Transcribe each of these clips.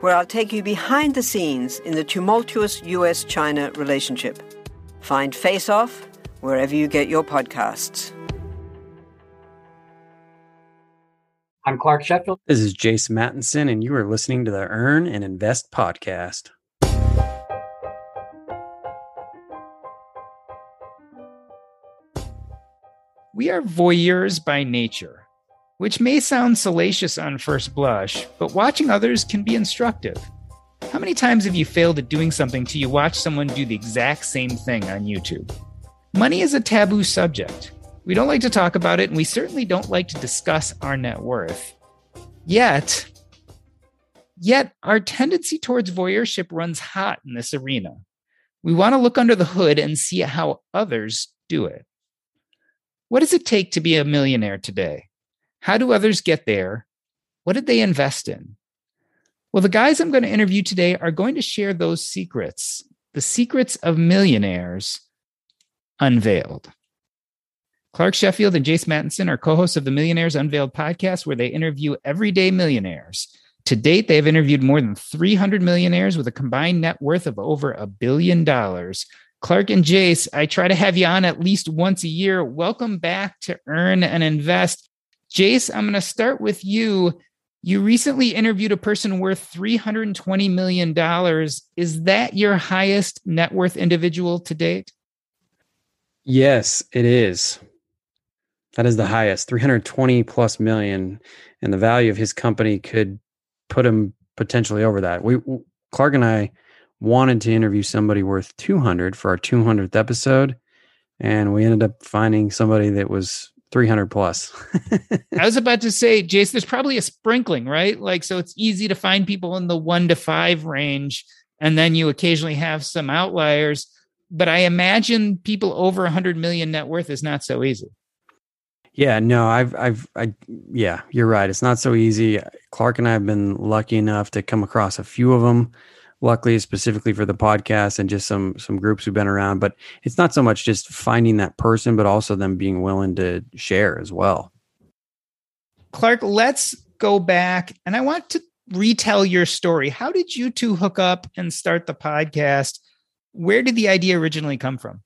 where I'll take you behind the scenes in the tumultuous US China relationship. Find Face Off wherever you get your podcasts. I'm Clark Sheffield. This is Jason Mattinson, and you are listening to the Earn and Invest podcast. We are voyeurs by nature which may sound salacious on first blush, but watching others can be instructive. How many times have you failed at doing something till you watch someone do the exact same thing on YouTube? Money is a taboo subject. We don't like to talk about it, and we certainly don't like to discuss our net worth. Yet, yet our tendency towards voyeurship runs hot in this arena. We want to look under the hood and see how others do it. What does it take to be a millionaire today? How do others get there? What did they invest in? Well, the guys I'm going to interview today are going to share those secrets, the secrets of millionaires unveiled. Clark Sheffield and Jace Mattinson are co hosts of the Millionaires Unveiled podcast, where they interview everyday millionaires. To date, they have interviewed more than 300 millionaires with a combined net worth of over a billion dollars. Clark and Jace, I try to have you on at least once a year. Welcome back to Earn and Invest. Jace, I'm going to start with you. You recently interviewed a person worth $320 million. Is that your highest net worth individual to date? Yes, it is. That is the highest 320 plus million. And the value of his company could put him potentially over that. We, Clark and I wanted to interview somebody worth 200 for our 200th episode. And we ended up finding somebody that was 300 plus. I was about to say, Jace, there's probably a sprinkling, right? Like, so it's easy to find people in the one to five range, and then you occasionally have some outliers. But I imagine people over 100 million net worth is not so easy. Yeah, no, I've, I've, I, yeah, you're right. It's not so easy. Clark and I have been lucky enough to come across a few of them luckily specifically for the podcast and just some some groups who've been around but it's not so much just finding that person but also them being willing to share as well. Clark let's go back and i want to retell your story. How did you two hook up and start the podcast? Where did the idea originally come from?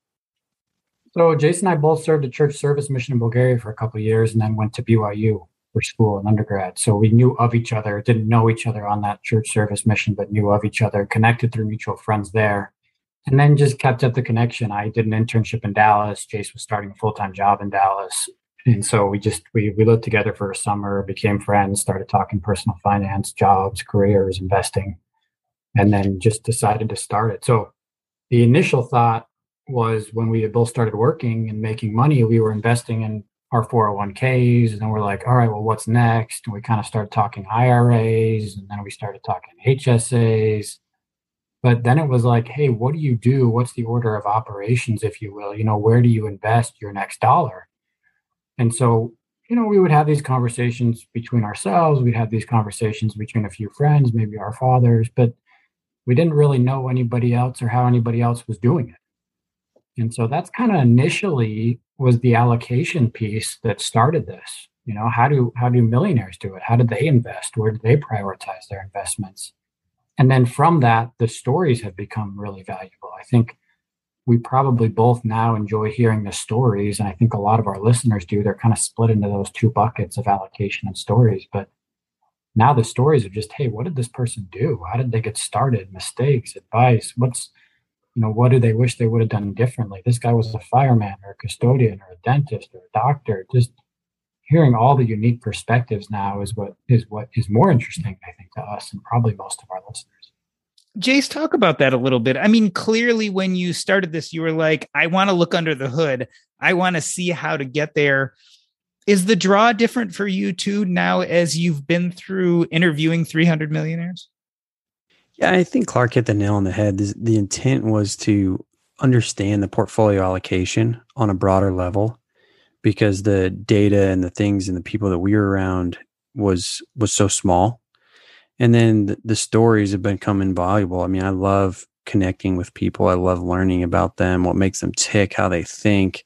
So jason and i both served a church service mission in bulgaria for a couple of years and then went to byu for school and undergrad. So we knew of each other, didn't know each other on that church service mission, but knew of each other, connected through mutual friends there. And then just kept up the connection. I did an internship in Dallas. Jace was starting a full time job in Dallas. And so we just we we lived together for a summer, became friends, started talking personal finance, jobs, careers, investing, and then just decided to start it. So the initial thought was when we had both started working and making money, we were investing in our 401ks. And then we're like, all right, well, what's next? And we kind of started talking IRAs and then we started talking HSAs. But then it was like, hey, what do you do? What's the order of operations, if you will? You know, where do you invest your next dollar? And so, you know, we would have these conversations between ourselves. We'd have these conversations between a few friends, maybe our fathers, but we didn't really know anybody else or how anybody else was doing it. And so that's kind of initially was the allocation piece that started this. You know, how do how do millionaires do it? How did they invest? Where do they prioritize their investments? And then from that, the stories have become really valuable. I think we probably both now enjoy hearing the stories, and I think a lot of our listeners do. They're kind of split into those two buckets of allocation and stories. But now the stories are just, hey, what did this person do? How did they get started? Mistakes, advice. What's you know, what do they wish they would have done differently? This guy was a fireman or a custodian or a dentist or a doctor. Just hearing all the unique perspectives now is what is what is more interesting, I think, to us and probably most of our listeners. Jace, talk about that a little bit. I mean, clearly, when you started this, you were like, I want to look under the hood. I want to see how to get there. Is the draw different for you too now as you've been through interviewing 300 millionaires? Yeah, I think Clark hit the nail on the head. The intent was to understand the portfolio allocation on a broader level because the data and the things and the people that we were around was was so small. And then the, the stories have become invaluable. I mean i love connecting with people. I love learning about them what makes them tick how they think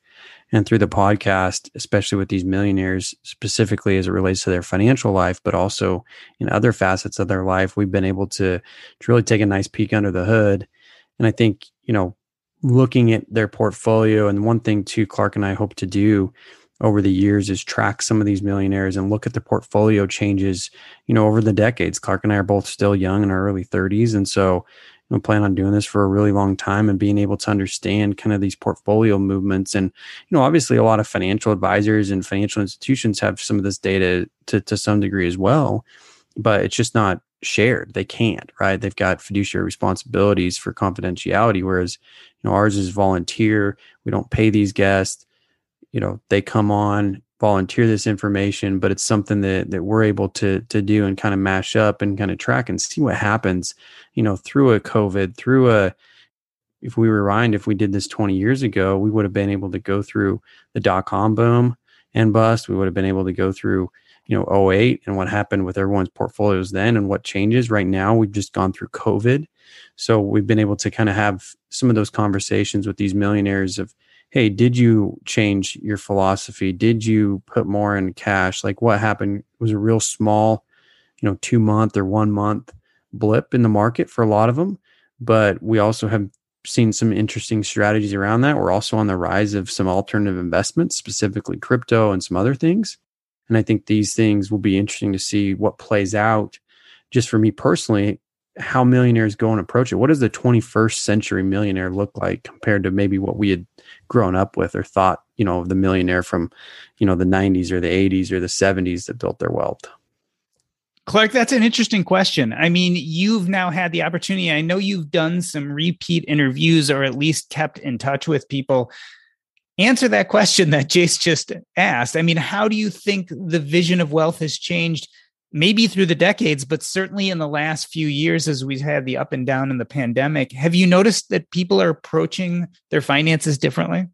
and through the podcast especially with these millionaires specifically as it relates to their financial life but also in other facets of their life we've been able to to really take a nice peek under the hood. And i think you know looking at their portfolio and one thing too clark and i hope to do over the years is track some of these millionaires and look at the portfolio changes you know over the decades. Clark and i are both still young in our early 30s and so you know, plan on doing this for a really long time and being able to understand kind of these portfolio movements. And you know obviously a lot of financial advisors and financial institutions have some of this data to, to some degree as well but it's just not shared. They can't right? They've got fiduciary responsibilities for confidentiality whereas you know ours is volunteer. We don't pay these guests. You know they come on volunteer this information but it's something that that we're able to to do and kind of mash up and kind of track and see what happens you know through a covid through a if we rewind if we did this 20 years ago we would have been able to go through the dot com boom and bust. We would have been able to go through you know 08 and what happened with everyone's portfolios then and what changes. Right now we've just gone through covid. So we've been able to kind of have some of those conversations with these millionaires of hey, did you change your philosophy? Did you put more in cash? Like what happened it was a real small, you know, two month or one month blip in the market for a lot of them. But we also have seen some interesting strategies around that. We're also on the rise of some alternative investments, specifically crypto and some other things. And I think these things will be interesting to see what plays out. Just for me personally, how millionaires go and approach it. What does the 21st century millionaire look like compared to maybe what we had grown up with or thought, you know, of the millionaire from, you know, the 90s or the 80s or the 70s that built their wealth? Clark, that's an interesting question. I mean, you've now had the opportunity. I know you've done some repeat interviews or at least kept in touch with people. Answer that question that Jace just asked. I mean, how do you think the vision of wealth has changed maybe through the decades, but certainly in the last few years as we've had the up and down in the pandemic. Have you noticed that people are approaching their finances differently?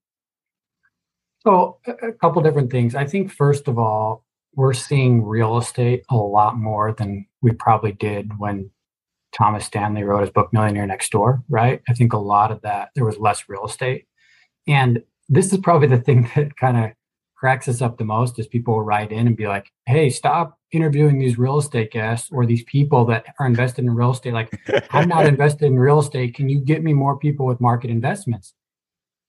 So, a couple different things. I think, first of all, we're seeing real estate a lot more than we probably did when Thomas Stanley wrote his book Millionaire Next Door, right? I think a lot of that, there was less real estate. And this is probably the thing that kind of cracks us up the most is people will write in and be like, hey, stop interviewing these real estate guests or these people that are invested in real estate. Like, I'm not invested in real estate. Can you get me more people with market investments?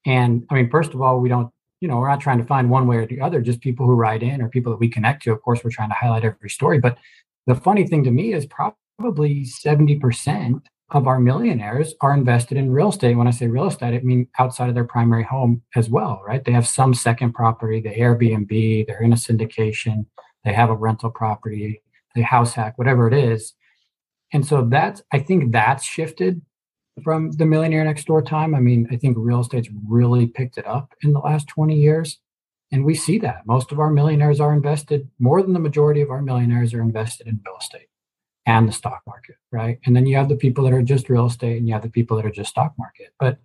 And I mean, first of all, we don't, you know, we're not trying to find one way or the other, just people who write in or people that we connect to. Of course, we're trying to highlight every story. But the funny thing to me is probably 70% of our millionaires are invested in real estate. When I say real estate, I mean outside of their primary home as well, right? They have some second property, the Airbnb, they're in a syndication, they have a rental property, they house hack, whatever it is. And so that's, I think that's shifted from the millionaire next door time. I mean, I think real estate's really picked it up in the last 20 years. And we see that most of our millionaires are invested, more than the majority of our millionaires are invested in real estate and the stock market, right? And then you have the people that are just real estate and you have the people that are just stock market. But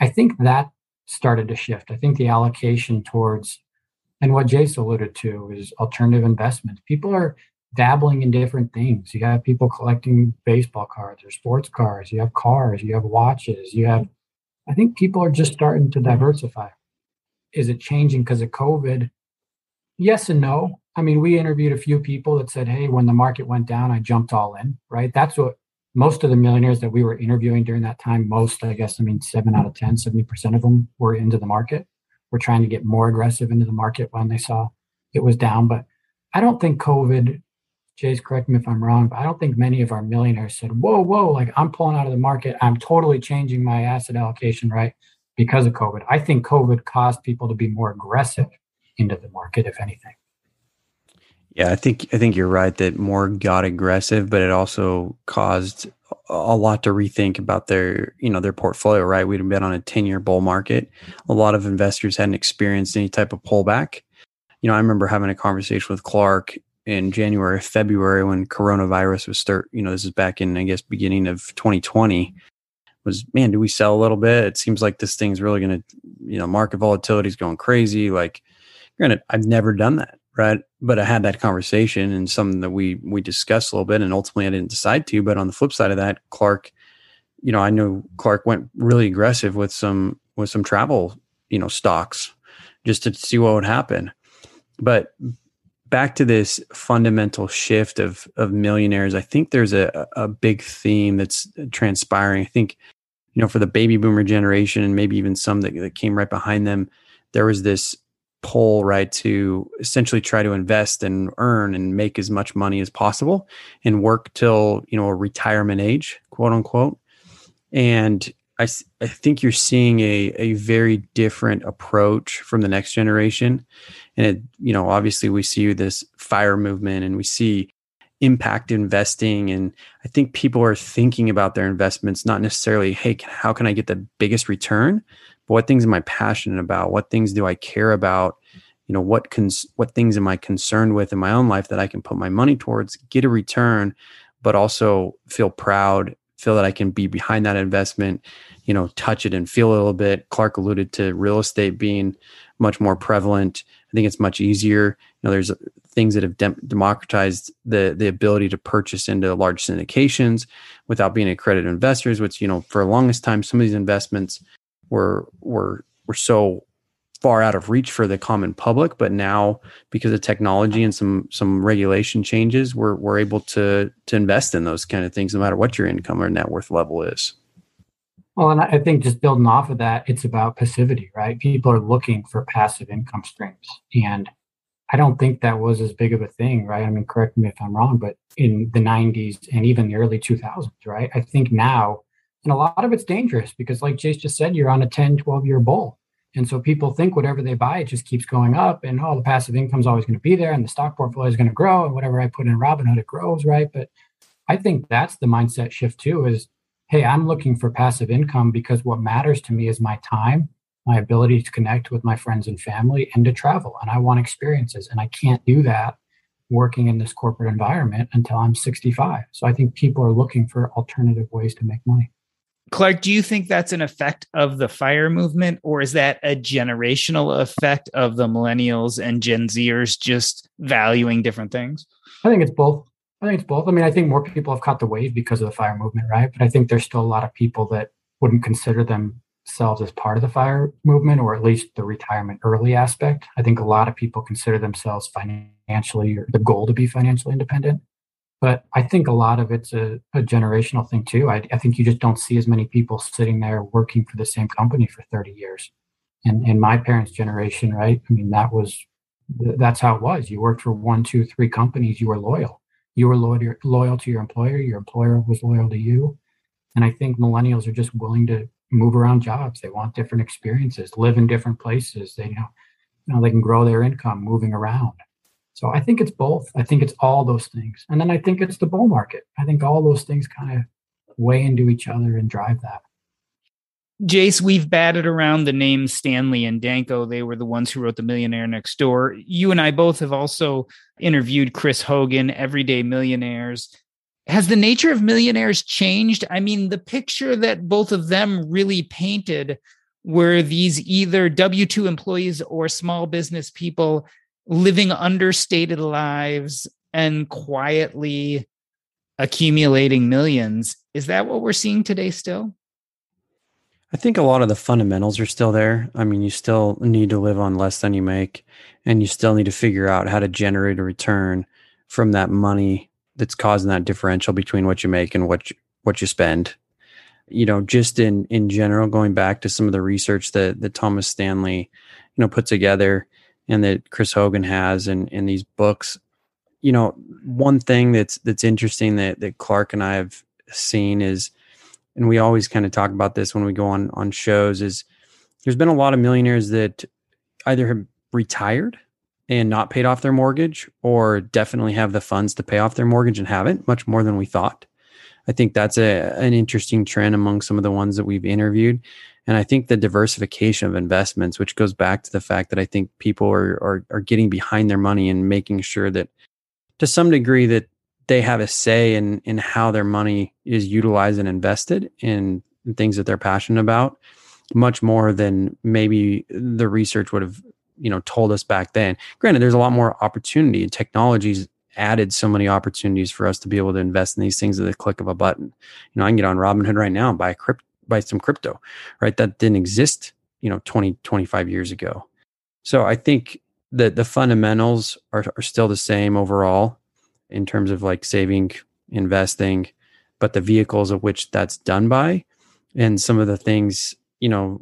I think that started to shift. I think the allocation towards, and what Jace alluded to is alternative investments. People are dabbling in different things. You have people collecting baseball cards or sports cars. You have cars, you have watches, you have, I think people are just starting to diversify. Is it changing because of COVID? Yes and no. I mean, we interviewed a few people that said, hey, when the market went down, I jumped all in, right? That's what most of the millionaires that we were interviewing during that time, most, I guess, I mean, seven out of 10, 70% of them were into the market. We're trying to get more aggressive into the market when they saw it was down. But I don't think COVID Jace correct me if I'm wrong, but I don't think many of our millionaires said, whoa, whoa, like I'm pulling out of the market. I'm totally changing my asset allocation, right? Because of COVID. I think COVID caused people to be more aggressive into the market, if anything. Yeah, I think I think you're right that more got aggressive, but it also caused a lot to rethink about their you know their portfolio. Right, we'd been on a ten year bull market. A lot of investors hadn't experienced any type of pullback. You know, I remember having a conversation with Clark in January, February when coronavirus was start. You know, this is back in I guess beginning of 2020. Was man, do we sell a little bit? It seems like this thing's really going to, you know, market volatility is going crazy. Like, granted, I've never done that right? But I had that conversation and something that we we discussed a little bit, and ultimately I didn't decide to. But on the flip side of that, Clark, you know, I know Clark went really aggressive with some with some travel, you know, stocks just to see what would happen. But back to this fundamental shift of of millionaires, I think there's a a big theme that's transpiring. I think, you know, for the baby boomer generation and maybe even some that, that came right behind them, there was this pull right to essentially try to invest and earn and make as much money as possible and work till you know a retirement age quote unquote. And i, I think you're seeing a, a very different approach from the next generation. And it you know obviously we see this fire movement and we see impact investing. And i think people are thinking about their investments not necessarily hey how can i get the biggest return but what things am I passionate about? What things do I care about? You know, what cons- what things am I concerned with in my own life that I can put my money towards, get a return, but also feel proud, feel that I can be behind that investment, you know, touch it and feel a little bit. Clark alluded to real estate being much more prevalent. I think it's much easier. You know, there's things that have dem- democratized the the ability to purchase into large syndications without being accredited investors. Which you know, for the longest time, some of these investments were were were so far out of reach for the common public but now because of technology and some some regulation changes we're we're able to to invest in those kind of things no matter what your income or net worth level is. Well and i think just building off of that it's about passivity right? People are looking for passive income streams. And i don't think that was as big of a thing right? I mean correct me if i'm wrong but in the 90s and even the early 2000s right? I think now and a lot of it's dangerous because, like Jace just said, you're on a 10, 12 year bull. And so people think whatever they buy, it just keeps going up. And oh, the passive income is always going to be there and the stock portfolio is going to grow. And whatever I put in Robinhood, it grows, right? But I think that's the mindset shift too is, hey, I'm looking for passive income because what matters to me is my time, my ability to connect with my friends and family, and to travel. And I want experiences. And I can't do that working in this corporate environment until I'm 65. So I think people are looking for alternative ways to make money. Clark, do you think that's an effect of the fire movement, or is that a generational effect of the millennials and Gen Zers just valuing different things? I think it's both. I think it's both. I mean, I think more people have caught the wave because of the fire movement, right? But I think there's still a lot of people that wouldn't consider themselves as part of the fire movement, or at least the retirement early aspect. I think a lot of people consider themselves financially or the goal to be financially independent. But I think a lot of it's a, a generational thing too. I, I, think you just don't see as many people sitting there working for the same company for 30 years. And in my parents' generation, right? I mean, that was that's how it was. You worked for one, two, three companies. You were loyal. You were loyal, loyal to your employer. Your employer was loyal to you. And I think millennials are just willing to move around jobs. They want different experiences, live in different places. They you know, you know they can grow their income moving around. So I think it's both. I think it's all those things. And then I think it's the bull market. I think all those things kind of weigh into each other and drive that. Jace, we've batted around the names Stanley and Danko. They were the ones who wrote The Millionaire Next Door. You and I both have also interviewed Chris Hogan, Everyday Millionaires. Has the nature of millionaires changed? I mean, the picture that both of them really painted were these either W 2 employees or small business people living understated lives and quietly accumulating millions. Is that what we're seeing today still? I think a lot of the fundamentals are still there. I mean, you still need to live on less than you make, and you still need to figure out how to generate a return from that money that's causing that differential between what you make and what you, what you spend. You know, just in in general, going back to some of the research that that Thomas Stanley, you know, put together, and that Chris Hogan has in in these books. you know, one thing that's that's interesting that that Clark and I have seen is, and we always kind of talk about this when we go on on shows, is there's been a lot of millionaires that either have retired and not paid off their mortgage, or definitely have the funds to pay off their mortgage and haven't, much more than we thought. I think that's a an interesting trend among some of the ones that we've interviewed. And I think the diversification of investments, which goes back to the fact that I think people are, are, are getting behind their money and making sure that to some degree that they have a say in in how their money is utilized and invested in, in things that they're passionate about, much more than maybe the research would have you know told us back then. Granted, there's a lot more opportunity and technologies added so many opportunities for us to be able to invest in these things at the click of a button. You know, I can get on Robinhood right now and buy a crypto buy some crypto, right? That didn't exist, you know, 20, 25 years ago. So I think that the fundamentals are, are still the same overall in terms of like saving, investing, but the vehicles of which that's done by and some of the things, you know,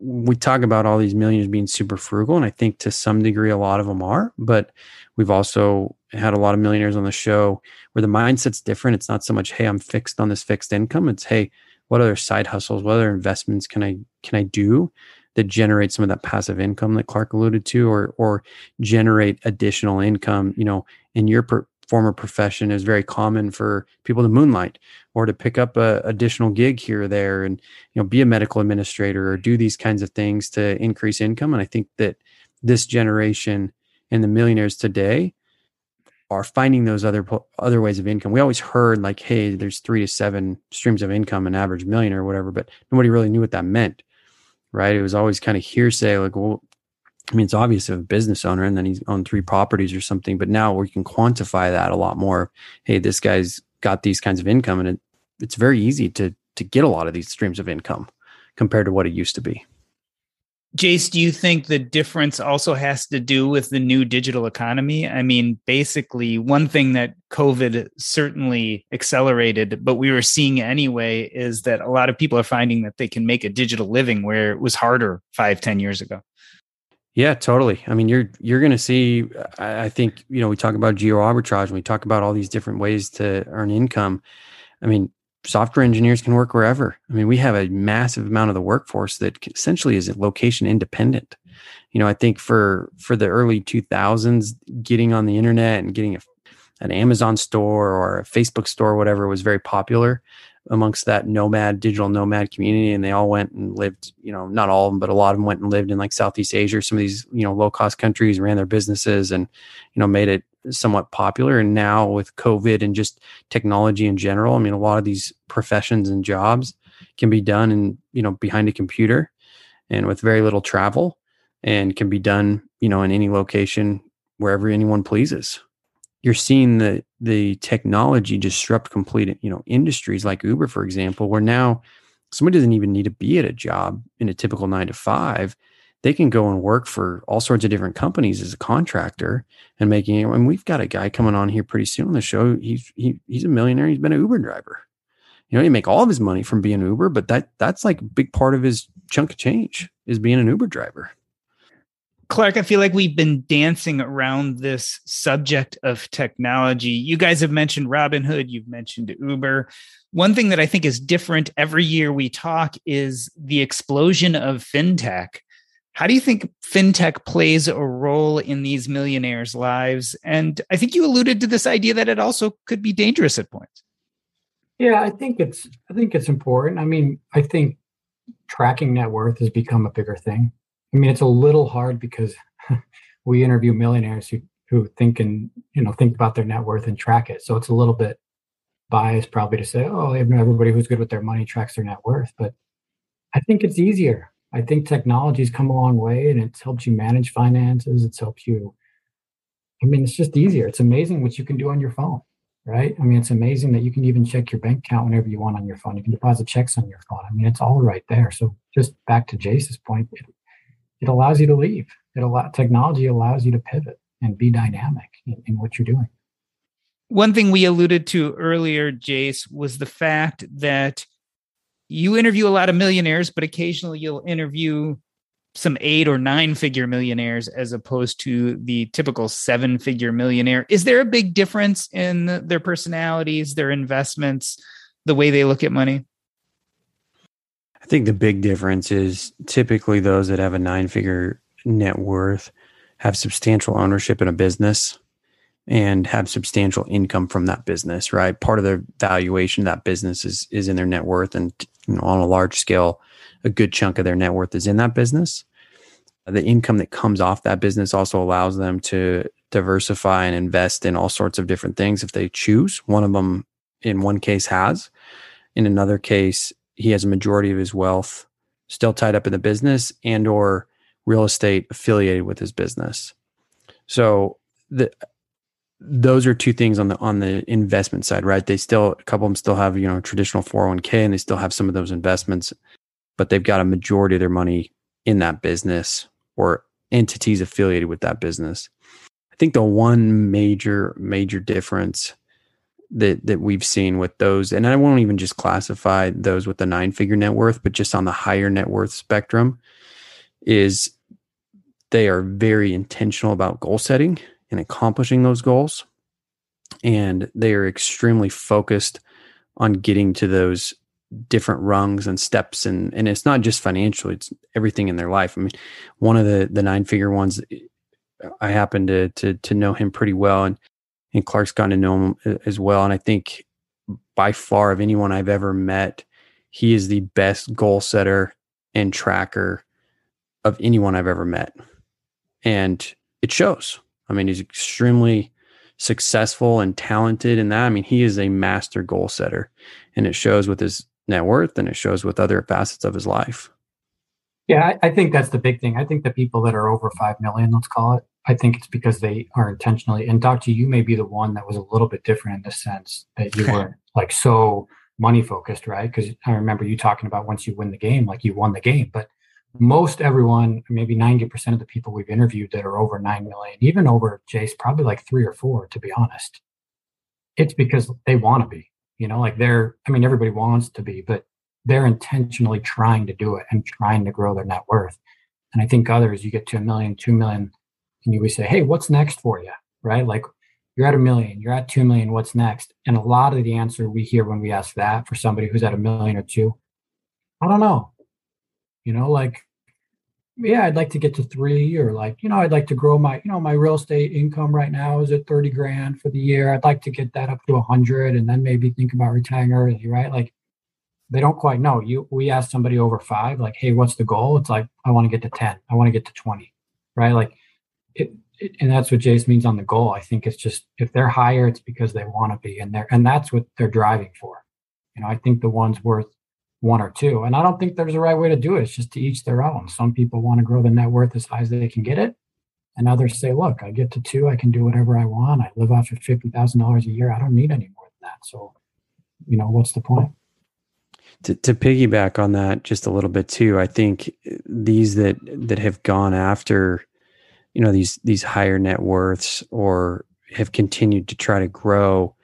we talk about all these millionaires being super frugal. And I think to some degree, a lot of them are, but we've also had a lot of millionaires on the show where the mindset's different. It's not so much, Hey, I'm fixed on this fixed income. It's, Hey, what other side hustles, what other investments can I can I do that generate some of that passive income that Clark alluded to, or or generate additional income? You know, in your per, former profession, is very common for people to moonlight or to pick up a additional gig here or there, and you know, be a medical administrator or do these kinds of things to increase income. And I think that this generation and the millionaires today are finding those other other ways of income. We always heard like, hey, there's three to seven streams of income, an average million or whatever, but nobody really knew what that meant, right? It was always kind of hearsay, like, well, I mean, it's obvious of a business owner, and then he's owned three properties or something. But now we can quantify that a lot more. Hey, this guy's got these kinds of income, and it, it's very easy to to get a lot of these streams of income compared to what it used to be. Jace, do you think the difference also has to do with the new digital economy? I mean, basically, one thing that COVID certainly accelerated, but we were seeing anyway, is that a lot of people are finding that they can make a digital living where it was harder five, ten years ago. Yeah, totally. I mean, you're you're going to see. I think you know we talk about geo arbitrage and we talk about all these different ways to earn income. I mean, software engineers can work wherever. I mean, we have a massive amount of the workforce that essentially is location independent. You know, I think for for the early 2000s, getting on the internet and getting a, an Amazon store or a Facebook store, or whatever, was very popular amongst that nomad digital nomad community and they all went and lived you know not all of them but a lot of them went and lived in like southeast asia some of these you know low cost countries ran their businesses and you know made it somewhat popular and now with covid and just technology in general i mean a lot of these professions and jobs can be done in you know behind a computer and with very little travel and can be done you know in any location wherever anyone pleases. You're seeing the the technology disrupt complete you know industries like uber for example where now somebody doesn't even need to be at a job in a typical nine to five they can go and work for all sorts of different companies as a contractor and making and we've got a guy coming on here pretty soon on the show he's he, he's a millionaire he's been an uber driver you know he make all of his money from being uber but that that's like a big part of his chunk of change is being an uber driver Clark, I feel like we've been dancing around this subject of technology. You guys have mentioned Robinhood, you've mentioned Uber. One thing that I think is different every year we talk is the explosion of fintech. How do you think fintech plays a role in these millionaires' lives? And I think you alluded to this idea that it also could be dangerous at points. Yeah, I think it's I think it's important. I mean, I think tracking net worth has become a bigger thing. I mean, it's a little hard because we interview millionaires who who think and you know think about their net worth and track it. So it's a little bit biased probably to say, oh, everybody who's good with their money tracks their net worth. But I think it's easier. I think technology's come a long way and it's helped you manage finances. It's helped you. I mean, it's just easier. It's amazing what you can do on your phone, right? I mean, it's amazing that you can even check your bank account whenever you want on your phone. You can deposit checks on your phone. I mean, it's all right there. So just back to Jace's point, it, it allows you to leave. It allow technology allows you to pivot and be dynamic in, in what you're doing. One thing we alluded to earlier, Jace, was the fact that you interview a lot of millionaires, but occasionally you'll interview some eight or nine figure millionaires as opposed to the typical seven figure millionaire. Is there a big difference in their personalities, their investments, the way they look at money? I think the big difference is typically those that have a nine figure net worth have substantial ownership in a business and have substantial income from that business, right? Part of their valuation of that business is is in their net worth and you know on a large scale a good chunk of their net worth is in that business. The income that comes off that business also allows them to diversify and invest in all sorts of different things if they choose. One of them, in one case, has. In another case, he has a majority of his wealth still tied up in the business and or real estate affiliated with his business. So the those are two things on the on the investment side, right? They still a couple of them still have you know traditional 401k and they still have some of those investments but they've got a majority of their money in that business or entities affiliated with that business. I think the one major major difference that that we've seen with those, and I won't even just classify those with the nine figure net worth, but just on the higher net worth spectrum, is they are very intentional about goal setting and accomplishing those goals, and they are extremely focused on getting to those different rungs and steps. And and it's not just financial it's everything in their life. I mean one of the the nine figure ones i happen to to to know him pretty well and and clark's gotten to know him uh, as well. And i think by far of anyone i've ever met he is the best goal setter and tracker of anyone i've ever met. And it shows i mean he's extremely successful and talented in that i mean he is a master goal setter and it shows with his net worth and it shows with other facets of his life. Yeah, I, I, think that's the big thing. I think the people that are over 5 million, let's call it, I think it's because they are intentionally, and Doctor, you may be the one that was a little bit different in the sense that you were like so money focused, right? Because I remember you talking about once you win the game, like you won the game. But most everyone, maybe 90% of the people we've interviewed that are over 9 million, even over Jace, probably like three or four, to be honest, it's because they want to be you know like they're i mean everybody wants to be but they're intentionally trying to do it and trying to grow their net worth. And i think others you get to a million two million and you would say hey what's next for you right? Like you're at a million you're at two million what's next? And a lot of the answer we hear when we ask that for somebody who's at a million or two i don't know you know like yeah, I'd like to get to three, or like, you know, I'd like to grow my, you know, my real estate income right now is at 30 grand for the year. I'd like to get that up to 100 and then maybe think about retiring early, right? Like, they don't quite know. You, we ask somebody over five, like, hey, what's the goal? It's like, I want to get to 10, I want to get to 20, right? Like, it, it, and that's what Jace means on the goal. I think it's just if they're higher, it's because they want to be, and they're, and that's what they're driving for. You know, I think the ones worth one or two. And I don't think there's a right way to do it. It's just to each their own. Some people want to grow the net worth as high as they can get it. And others say, look, I get to two, I can do whatever I want. I live off of $50,000 a year. I don't need any more than that. So, you know, what's the point? To, to piggyback on that just a little bit too, I think these that that have gone after, you know, these these higher net worths or have continued to try to grow,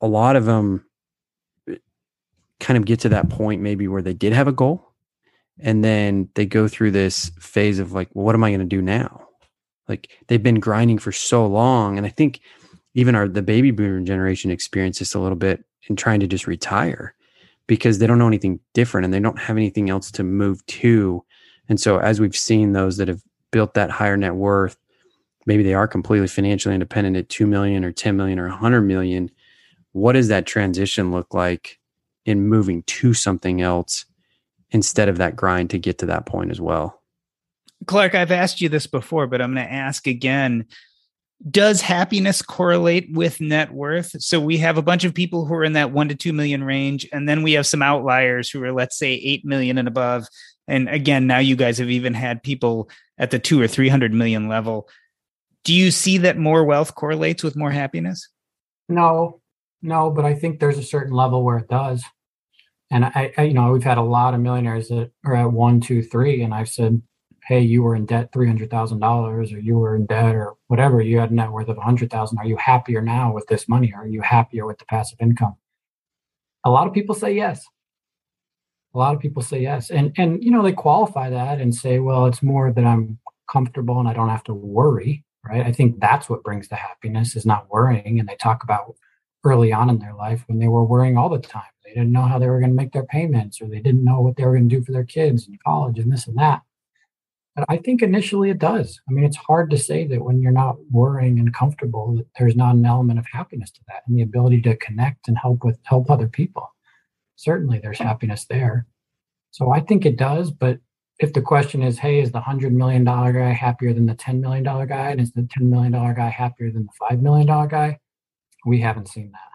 a lot of them kind of get to that point maybe where they did have a goal and then they go through this phase of like well, what am i going to do now? Like they've been grinding for so long and i think even our the baby boomer generation experienced this a little bit in trying to just retire because they don't know anything different and they don't have anything else to move to. And so as we've seen those that have built that higher net worth maybe they are completely financially independent at 2 million or 10 million or 100 million what does that transition look like in moving to something else instead of that grind to get to that point as well. Clark, I've asked you this before, but I'm going to ask again. Does happiness correlate with net worth? So we have a bunch of people who are in that one to two million range, and then we have some outliers who are, let's say, eight million and above. And again, now you guys have even had people at the two or 300 million level. Do you see that more wealth correlates with more happiness? No, no, but I think there's a certain level where it does. And I, I, you know, we've had a lot of millionaires that are at one, two, three, and I've said, "Hey, you were in debt three hundred thousand dollars, or you were in debt, or whatever. You had a net worth of a hundred thousand. Are you happier now with this money? Are you happier with the passive income?" A lot of people say yes. A lot of people say yes. And and you know, they qualify that and say, well, it's more that I'm comfortable and I don't have to worry, right? I think that's what brings the happiness is not worrying. And they talk about early on in their life when they were worrying all the time. They didn't know how they were going to make their payments or they didn't know what they were going to do for their kids in college and this and that. But I think initially it does. I mean, it's hard to say that when you're not worrying and comfortable, that there's not an element of happiness to that and the ability to connect and help with help other people. Certainly there's happiness there. So I think it does, but if the question is, hey, is the hundred million dollar guy happier than the ten million dollar guy, and is the ten million dollar guy happier than the five million dollar guy? We haven't seen that.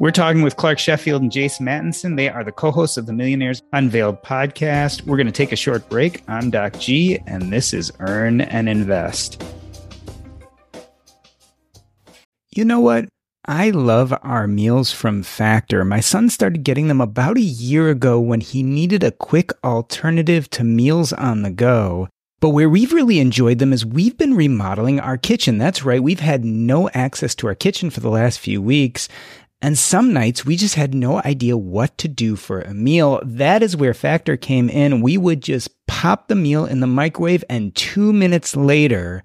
We're talking with Clark Sheffield and Jason Mattinson. They are the co hosts of the Millionaires Unveiled podcast. We're going to take a short break. I'm Doc G, and this is Earn and Invest. You know what? I love our meals from Factor. My son started getting them about a year ago when he needed a quick alternative to meals on the go. But where we've really enjoyed them is we've been remodeling our kitchen. That's right, we've had no access to our kitchen for the last few weeks. And some nights we just had no idea what to do for a meal. That is where Factor came in. We would just pop the meal in the microwave, and two minutes later,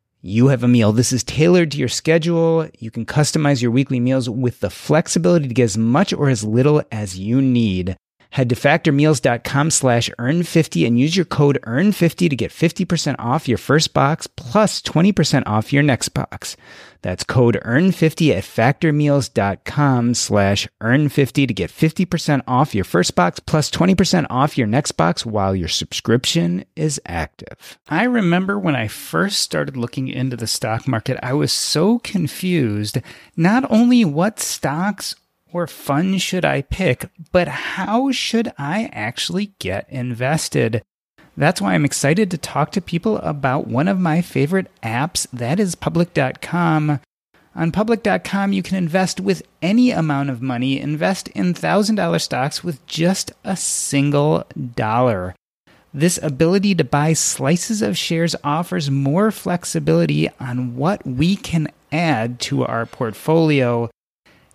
you have a meal. This is tailored to your schedule. You can customize your weekly meals with the flexibility to get as much or as little as you need. Head to factormeals.com slash earn50 and use your code earn50 to get 50% off your first box plus 20% off your next box. That's code earn50 at factormeals.com slash earn50 to get 50% off your first box plus 20% off your next box while your subscription is active. I remember when I first started looking into the stock market, I was so confused. Not only what stocks or fund should I pick, but how should I actually get invested? That's why I'm excited to talk to people about one of my favorite apps, that is public.com. On public.com, you can invest with any amount of money, invest in $1,000 stocks with just a single dollar. This ability to buy slices of shares offers more flexibility on what we can add to our portfolio.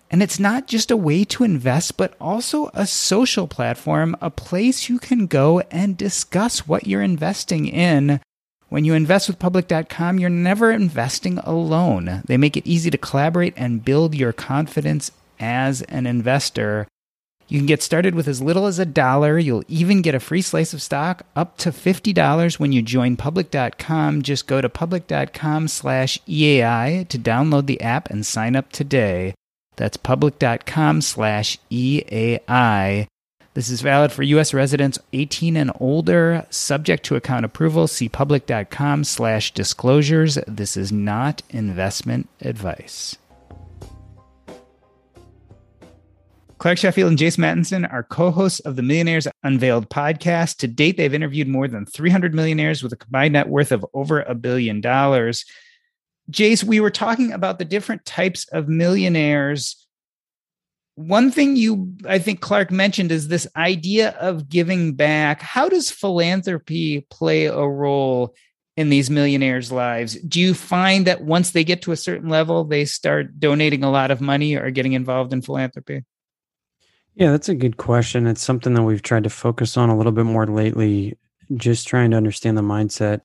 And it's not just a way to invest, but also a social platform, a place you can go and discuss what you're investing in. When you invest with public.com, you're never investing alone. They make it easy to collaborate and build your confidence as an investor. You can get started with as little as a dollar. You'll even get a free slice of stock up to $50 when you join public.com. Just go to public.com slash EAI to download the app and sign up today. That's public.com slash EAI. This is valid for U.S. residents 18 and older, subject to account approval. See public.com slash disclosures. This is not investment advice. Clark Sheffield and Jason Mattinson are co hosts of the Millionaires Unveiled podcast. To date, they've interviewed more than 300 millionaires with a combined net worth of over a billion dollars. Jace, we were talking about the different types of millionaires. One thing you, I think Clark mentioned is this idea of giving back. How does philanthropy play a role in these millionaires' lives? Do you find that once they get to a certain level, they start donating a lot of money or getting involved in philanthropy? Yeah, that's a good question. It's something that we've tried to focus on a little bit more lately, just trying to understand the mindset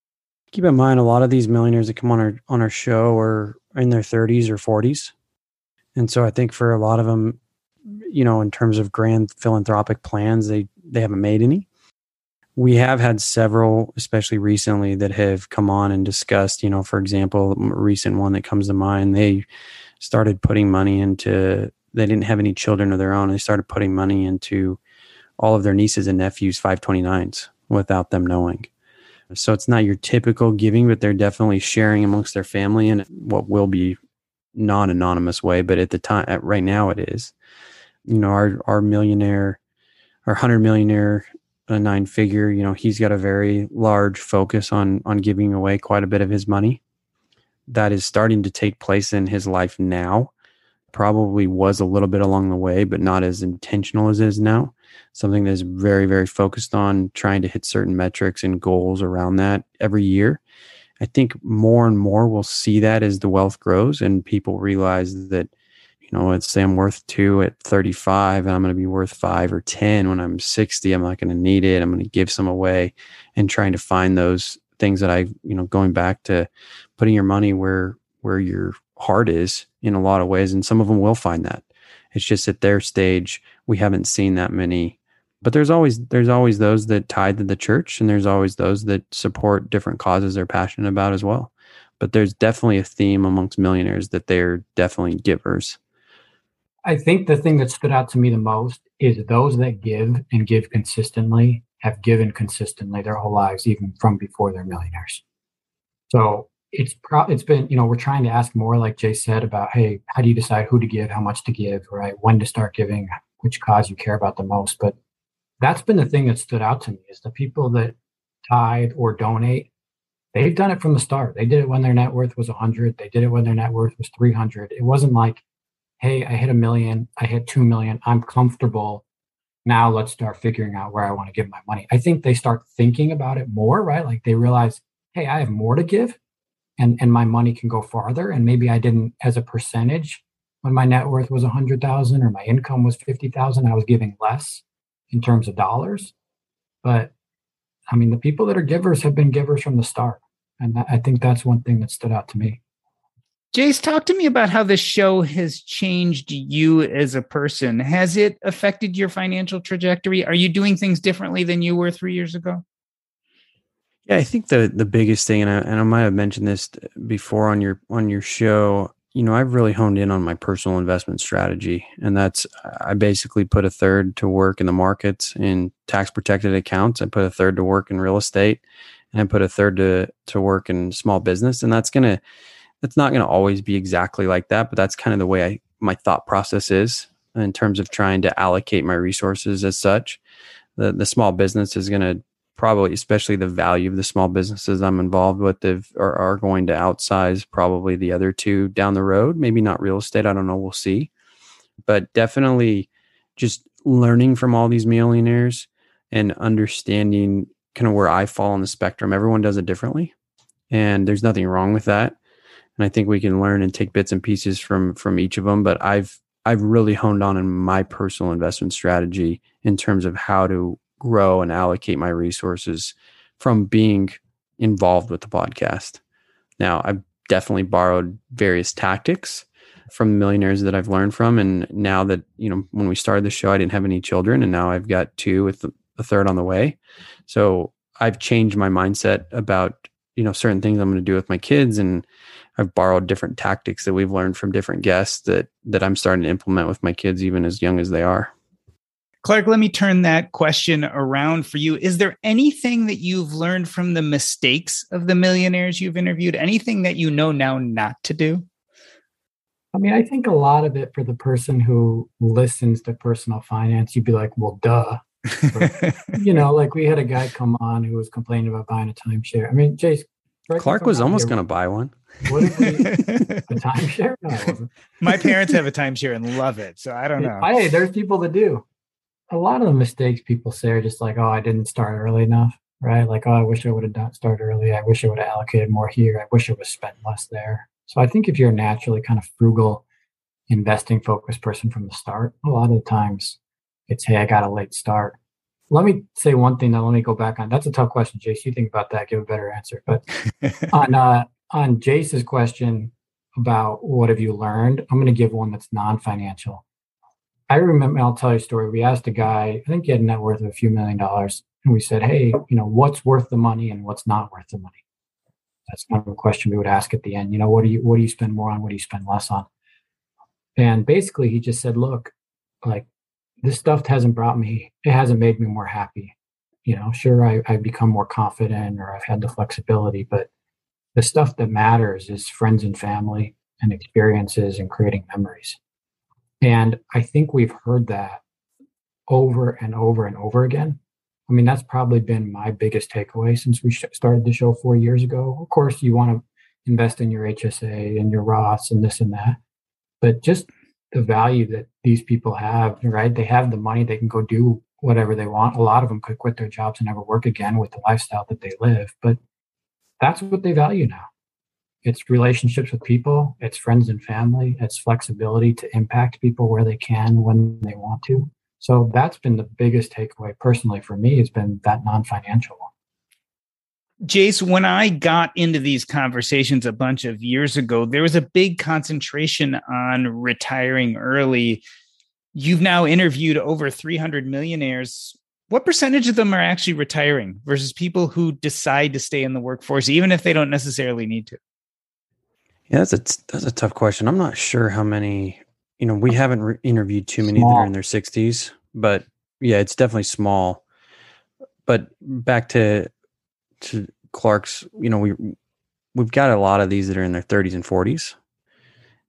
keep in mind a lot of these millionaires that come on our on our show are in their 30s or 40s and so i think for a lot of them you know in terms of grand philanthropic plans they they haven't made any. We have had several especially recently that have come on and discussed you know for example a recent one that comes to mind they started putting money into they didn't have any children of their own. They started putting money into all of their nieces and nephews 529s without them knowing so it's not your typical giving, but they're definitely sharing amongst their family in what will be non-anonymous way. But at the time, at right now, it is. you know, our our millionaire, our hundred millionaire, a nine figure, you know, he's got a very large focus on on giving away quite a bit of his money. That is starting to take place in his life now. Probably was a little bit along the way, but not as intentional as is now. Something that is very, very focused on trying to hit certain metrics and goals around that every year. I think more and more we'll see that as the wealth grows and people realize that you know, let's say I'm worth two at 35 and I'm going to be worth five or 10 when I'm 60. I'm not going to need it. I'm going to give some away and trying to find those things that I, you know, going back to putting your money where, where your heart is in a lot of ways. And some of them will find that. It's just at their stage, we haven't seen that many. But there's always there's always those that tie to the church, and there's always those that support different causes they're passionate about as well. But there's definitely a theme amongst millionaires that they're definitely givers I think the thing that stood out to me the most is those that give and give consistently have given consistently their whole lives, even from before they're millionaires. So it's pro- it's been you know we're trying to ask more, like Jace said, about hey, how do you decide who to give, how much to give, right? When to start giving, which cause you care about the most. But that's been the thing that stood out to me is the people that tithe or donate. They've done it from the start. They did it when their net worth was 100. They did it when their net worth was 300. It wasn't like hey, I hit a million, I hit 2 million, I'm comfortable. Now let's start figuring out where I want to give my money. I think they start thinking about it more, right? Like they realize, hey, I have more to give and, and my money can go farther. And maybe I didn't, as a percentage, when my net worth was 100,000 or my income was 50,000, I was giving less in terms of dollars. But I mean, the people that are givers have been givers from the start. And I think that's one thing that stood out to me. Jace, talk to me about how this show has changed you as a person. Has it affected your financial trajectory? Are you doing things differently than you were three years ago? Yeah, I think the the biggest thing, and I, and I might have mentioned this before on your on your show. You know, I've really honed in on my personal investment strategy, and that's I basically put a third to work in the markets in tax protected accounts. I put a third to work in real estate, and I put a third to to work in small business, and that's going to it's not going to always be exactly like that, but that's kind of the way I my thought process is in terms of trying to allocate my resources as such. The the small business is going to probably, especially the value of the small businesses I'm involved with, are, are going to outsize probably the other two down the road. Maybe not real estate. I don't know. We'll see. But definitely just learning from all these millionaires and understanding kind of where I fall on the spectrum. Everyone does it differently. And there's nothing wrong with that and I think we can learn and take bits and pieces from from each of them. But I've I've really honed on in my personal investment strategy in terms of how to grow and allocate my resources from being involved with the podcast. Now, I've definitely borrowed various tactics from millionaires that I've learned from. And now that, you know, when we started the show, I didn't have any children, and now I've got two with a third on the way. So I've changed my mindset about, you know, certain things I'm going to do with my kids and I've borrowed different tactics that we've learned from different guests that that I'm starting to implement with my kids even as young as they are. Clark, let me turn that question around for you. Is there anything that you've learned from the mistakes of the millionaires you've interviewed? Anything that you know now not to do? I mean, I think a lot of it for the person who listens to personal finance, you'd be like, well, duh. But, you know, like we had a guy come on who was complaining about buying a timeshare. I mean, Jace, Clark was almost going to buy one. What if we a timeshare? No, My parents have a timeshare and love it, so I don't know. Hey, there's people that do. A lot of the mistakes people say are just like, "Oh, I didn't start early enough," right? Like, "Oh, I wish I would have started early. I wish I would have allocated more here. I wish I would have spent less there." So I think if you're naturally kind of frugal, investing focused person from the start, a lot of the times it's, "Hey, I got a late start." let me say one thing now let me go back on that's a tough question jace you think about that give a better answer but on uh on jace's question about what have you learned i'm going to give one that's non-financial i remember i'll tell you a story. We asked a guy i think he had a net worth of a few million dollars and we said hey you know what's worth the money and what's not worth the money? That's kind of a question we would ask at the end. You know what do you what do you spend more on? What do you spend less on? And basically he just said look like this stuff hasn't brought me it hasn't made me more happy. You know sure I, i've become more confident or i've had the flexibility but the stuff that matters is friends and family and experiences and creating memories And I think we've heard that over and over and over again. I mean, that's probably been my biggest takeaway since we started the show four years ago. Of course, you want to invest in your HSA and your Roths and this and that, but just the value that these people have, right? They have the money, they can go do whatever they want. A lot of them could quit their jobs and never work again with the lifestyle that they live, but that's what they value now. It's relationships with people, it's friends and family, it's flexibility to impact people where they can when they want to. So that's been the biggest takeaway personally for me has been that non-financial one. Jace, when I got into these conversations a bunch of years ago, there was a big concentration on retiring early. You've now interviewed over 300 millionaires. What percentage of them are actually retiring versus people who decide to stay in the workforce, even if they don't necessarily need to? Yeah, that's a that's a tough question. I'm not sure how many. You know, we haven't re- interviewed too many small. that are in their 60s, but yeah, it's definitely small. But back to to Clark's, you know, we we've got a lot of these that are in their 30s and 40s.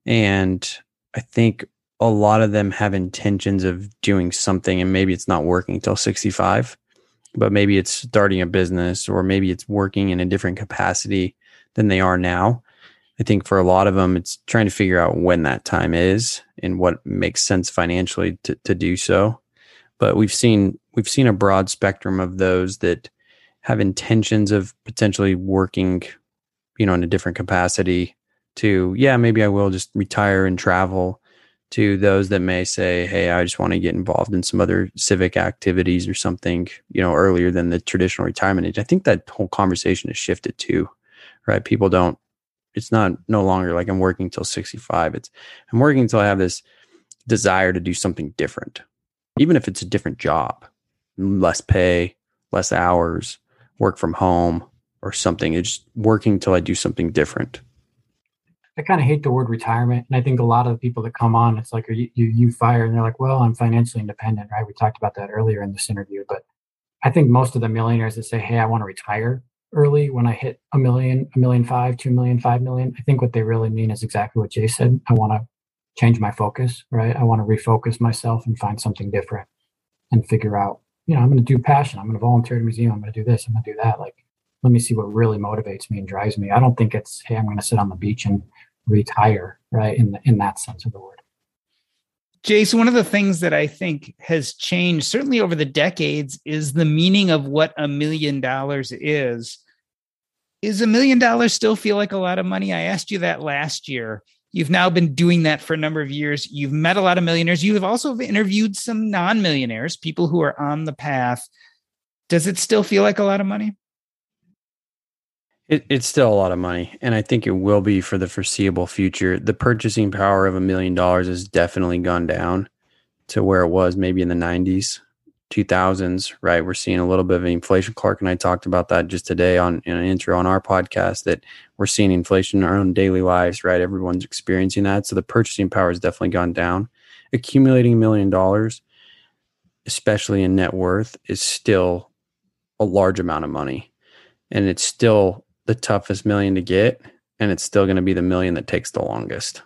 And I think a lot of them have intentions of doing something and maybe it's not working until 65, but maybe it's starting a business or maybe it's working in a different capacity than they are now. I think for a lot of them, it's trying to figure out when that time is and what makes sense financially to, to do so. But we've seen we've seen a broad spectrum of those that have intentions of potentially working, you know, in a different capacity to, yeah, maybe I will just retire and travel to those that may say, Hey, I just want to get involved in some other civic activities or something, you know, earlier than the traditional retirement age. I think that whole conversation has shifted too, right? People don't, it's not no longer like I'm working till 65. It's I'm working until I have this desire to do something different, even if it's a different job, less pay, less hours, work from home or something. It's just working till I do something different. I kind of hate the word retirement, and I think a lot of the people that come on, it's like you, you you fire, and they're like, "Well, I'm financially independent." Right? We talked about that earlier in this interview, but I think most of the millionaires that say, "Hey, I want to retire early when I hit a million, a million five, two million, five million," I think what they really mean is exactly what Jace said. I want to change my focus, right? I want to refocus myself and find something different and figure out you know, I'm going to do passion. I'm going to volunteer at a museum. I'm going to do this. I'm going to do that. Like, let me see what really motivates me and drives me. I don't think it's, hey, I'm going to sit on the beach and retire, right? In in that sense of the word. Jace, one of the things that I think has changed, certainly over the decades, is the meaning of what a million dollars is. Is a million dollars still feel like a lot of money? I asked you that last year. You've now been doing that for a number of years. You've met a lot of millionaires. You have also interviewed some non millionaires, people who are on the path. Does it still feel like a lot of money? It, it's still a lot of money, and I think it will be for the foreseeable future. The purchasing power of a million dollars has definitely gone down to where it was maybe in the 90s. 2000s, right? We're seeing a little bit of inflation. Clark and I talked about that just today on in an intro on our podcast that we're seeing inflation in our own daily lives, right? Everyone's experiencing that. So the purchasing power has definitely gone down. Accumulating a million dollars, especially in net worth, is still a large amount of money. And it's still the toughest million to get. And it's still going to be the million that takes the longest.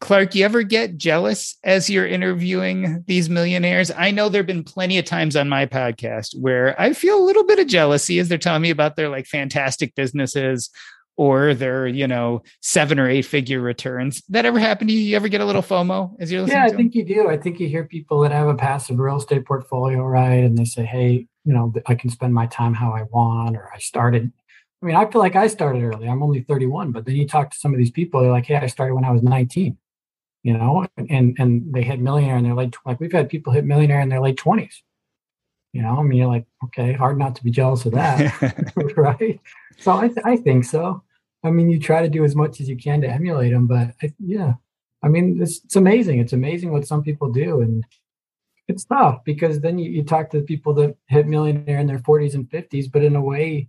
Clark, you ever get jealous as you're interviewing these millionaires? I know there have been plenty of times on my podcast where I feel a little bit of jealousy as they're telling me about their like fantastic businesses or their, you know, seven or eight figure returns. That ever happened to you? You ever get a little FOMO as you're listening? Yeah, I think you do. I think you hear people that have a passive real estate portfolio, right? And they say, hey, you know, I can spend my time how I want, or I started I mean, I feel like I started early. I'm only 31, but then you talk to some of these people, they're like, hey, I started when I was 19 you know, and and they hit millionaire in their late like we've had people hit millionaire in their late twenties. You know, I mean, you're like, okay, hard not to be jealous of that, right? So I th- I think so. I mean, you try to do as much as you can to emulate them, but I, yeah, I mean, it's, it's amazing. It's amazing what some people do, and it's tough because then you, you talk to the people that hit millionaire in their 40s and 50s, but in a way,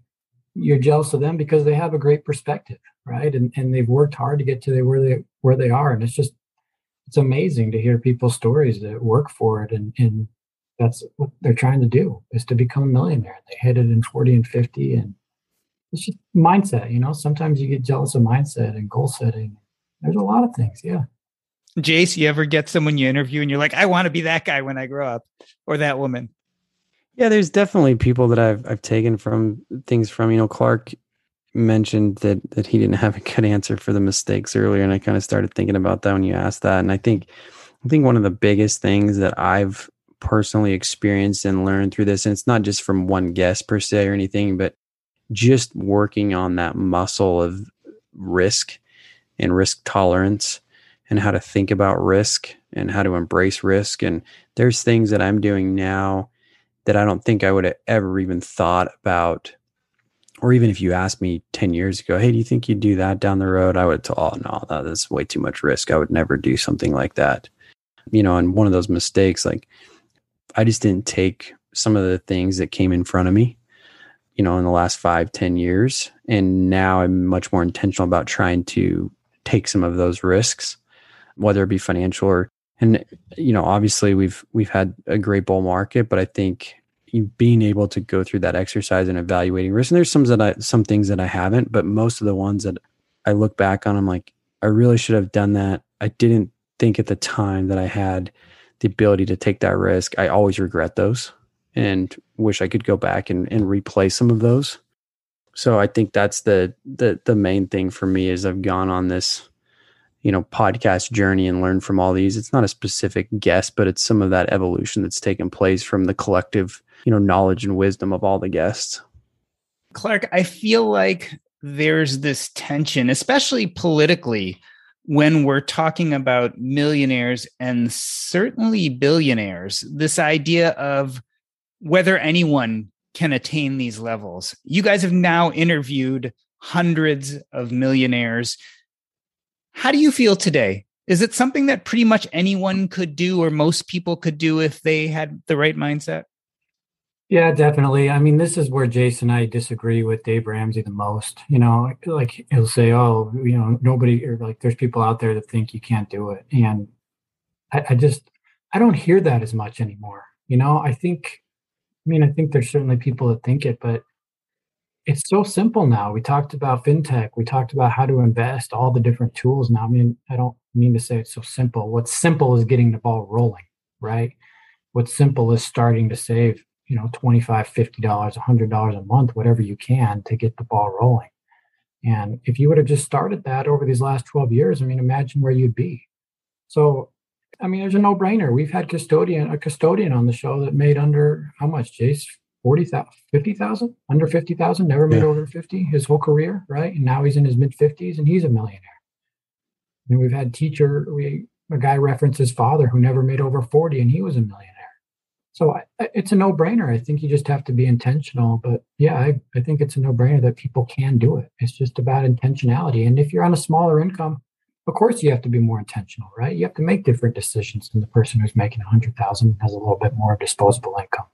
you're jealous of them because they have a great perspective, right? And and they've worked hard to get to where they where they are, and it's just it's amazing to hear people's stories that work for it and, and that's what they're trying to do is to become a millionaire. They hit it in 40 and 50 and it's just mindset, you know, sometimes you get jealous of mindset and goal setting. There's a lot of things. Yeah. Jace, you ever get someone you interview and you're like, I want to be that guy when I grow up or that woman? Yeah, there's definitely people that I've I've taken from things from. You know, Clark mentioned that that he didn't have a good answer for the mistakes earlier, and I kind of started thinking about that when you asked that. And I think I think one of the biggest things that I've personally experienced and learned through this, and it's not just from one guest per se or anything, but just working on that muscle of risk and risk tolerance and how to think about risk and how to embrace risk. And there's things that I'm doing now that I don't think I would have ever even thought about. Or even if you asked me 10 years ago, hey, do you think you'd do that down the road? I would tell, oh, no, that's way too much risk. I would never do something like that. You know, and one of those mistakes, like I just didn't take some of the things that came in front of me, you know, in the last five, ten years. And now I'm much more intentional about trying to take some of those risks whether it be financial or and you know obviously we've we've had a great bull market but i think being able to go through that exercise and evaluating risk. And there's some that i some things that i haven't but most of the ones that i look back on i'm like i really should have done that. I didn't think at the time that i had the ability to take that risk. I always regret those and wish i could go back and, and replay some of those. So i think that's the the the main thing for me is i've gone on this you know podcast journey and learn from all these. It's not a specific guest but it's some of that evolution that's taken place from the collective you know knowledge and wisdom of all the guests clark i feel like there's this tension especially politically when we're talking about millionaires and certainly billionaires this idea of whether anyone can attain these levels you guys have now interviewed hundreds of millionaires how do you feel today? Is it something that pretty much anyone could do or most people could do if they had the right mindset? Yeah, definitely. I mean, this is where Jace and I disagree with Dave Ramsey the most. You know, like he'll say, "Oh, you know, nobody," or like, "There's people out there that think you can't do it," and I, I just, I don't hear that as much anymore. You know, I think, I mean, I think there's certainly people that think it, but it's so simple now. We talked about fintech. We talked about how to invest, all the different tools now. I mean, I don't mean to say it's so simple. What's simple is getting the ball rolling, right? What's simple is starting to save, you know, $25, $50, $100 a month, whatever you can to get the ball rolling. And if you would have just started that over these last 12 years, I mean, imagine where you'd be. So, I mean, there's a no brainer. We've had custodian, a custodian on the show that made under how much, Jace? 40,000, 50,000, under 50,000, never made yeah. over 50 his whole career, right? And now he's in his mid 50s and he's a millionaire. I mean, we've had teacher, we a guy referenced his father who never made over 40 and he was a millionaire. So I, it's a no brainer. I think you just have to be intentional. But yeah, I, I think it's a no brainer that people can do it. It's just about intentionality. And if you're on a smaller income, of course you have to be more intentional, right? You have to make different decisions than the person who's making 100,000 has a little bit more disposable income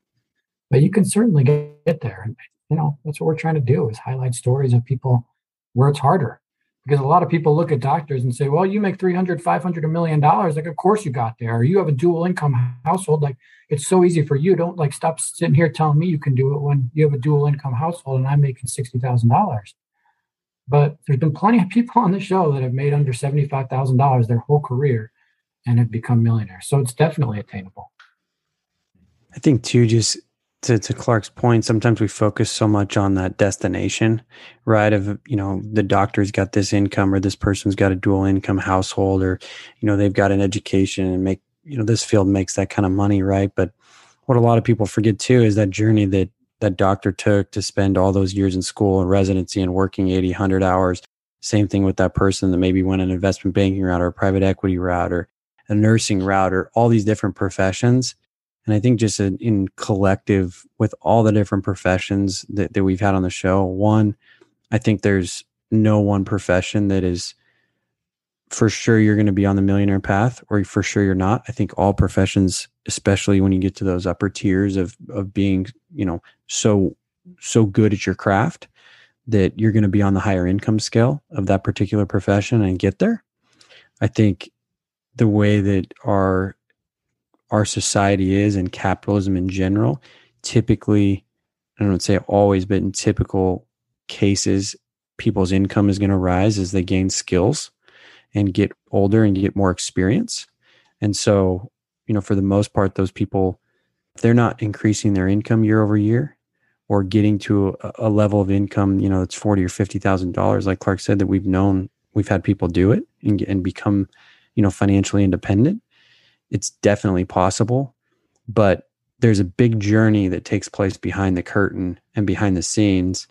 but you can certainly get there. And, you know, that's what we're trying to do is highlight stories of people where it's harder. Because a lot of people look at doctors and say, well, you make 300, 500, a million dollars. Like, of course you got there. Or you have a dual income household. Like, it's so easy for you. Don't like stop sitting here telling me you can do it when you have a dual income household and I'm making $60,000. But there's been plenty of people on the show that have made under $75,000 their whole career and have become millionaires. So it's definitely attainable. I think too, just to, to Clark's point, sometimes we focus so much on that destination, right? Of, you know, the doctor's got this income or this person's got a dual income household or, you know, they've got an education and make, you know, this field makes that kind of money, right? But what a lot of people forget too is that journey that that doctor took to spend all those years in school and residency and working 80, 100 hours. Same thing with that person that maybe went an investment banking route or a private equity route or a nursing route or all these different professions and I think just in, in collective with all the different professions that, that we've had on the show, one, I think there's no one profession that is for sure you're going to be on the millionaire path or for sure you're not. I think all professions, especially when you get to those upper tiers of of being, you know, so so good at your craft that you're going to be on the higher income scale of that particular profession and get there. I think the way that our our society is and capitalism in general, typically, I don't say always, but in typical cases, people's income is going to rise as they gain skills and get older and get more experience. And so, you know, for the most part, those people, they're not increasing their income year over year or getting to a, a level of income, you know, that's forty or fifty thousand dollars, like Clark said, that we've known we've had people do it and, and become, you know, financially independent. It's definitely possible, but there's a big journey that takes place behind the curtain and behind the scenes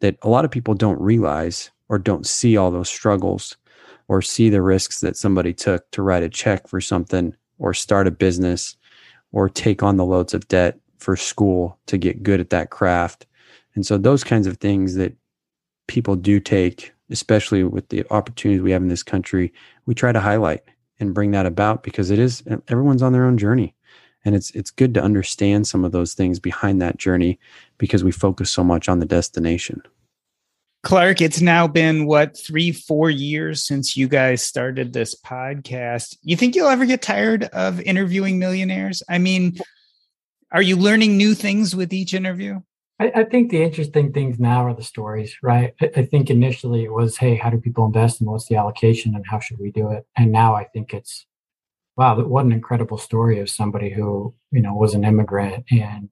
that a lot of people don't realize or don't see all those struggles or see the risks that somebody took to write a check for something or start a business or take on the loads of debt for school to get good at that craft. And so those kinds of things that people do take, especially with the opportunities we have in this country, we try to highlight and bring that about because it is everyone's on their own journey. And it's it's good to understand some of those things behind that journey because we focus so much on the destination. Clark, it's now been what three, four years since you guys started this podcast. You think you'll ever get tired of interviewing millionaires? I mean, are you learning new things with each interview? I, I think the interesting things now are the stories, right? I, I, think initially it was, hey, how do people invest and what's the allocation and how should we do it? And now I think it's, wow, what an incredible story of somebody who, you know, was an immigrant and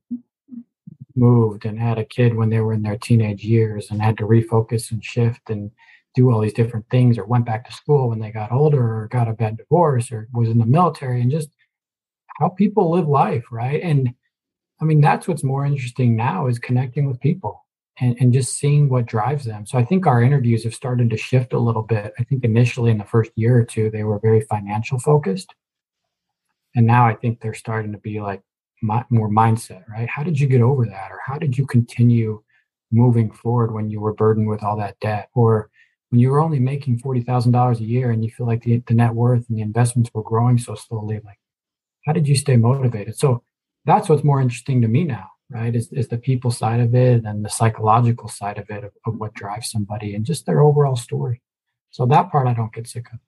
moved and had a kid when they were in their teenage years and had to refocus and shift and do all these different things or went back to school when they got older or got a bad divorce or was in the military and just how people live life right and i mean that's what's more interesting now is connecting with people and, and just seeing what drives them so i think our interviews have started to shift a little bit i think initially in the first year or two they were very financial focused and now i think they're starting to be like more mindset, right? How did you get over that? Or how did you continue moving forward when you were burdened with all that debt? Or when you were only making $40,000 a year and you feel like the, the net worth and the investments were growing so slowly, like, how did you stay motivated? So that's what's more interesting to me now, right? Is, is the people side of it and the psychological side of it of, of what drives somebody and just their overall story. So that part I don't get sick of.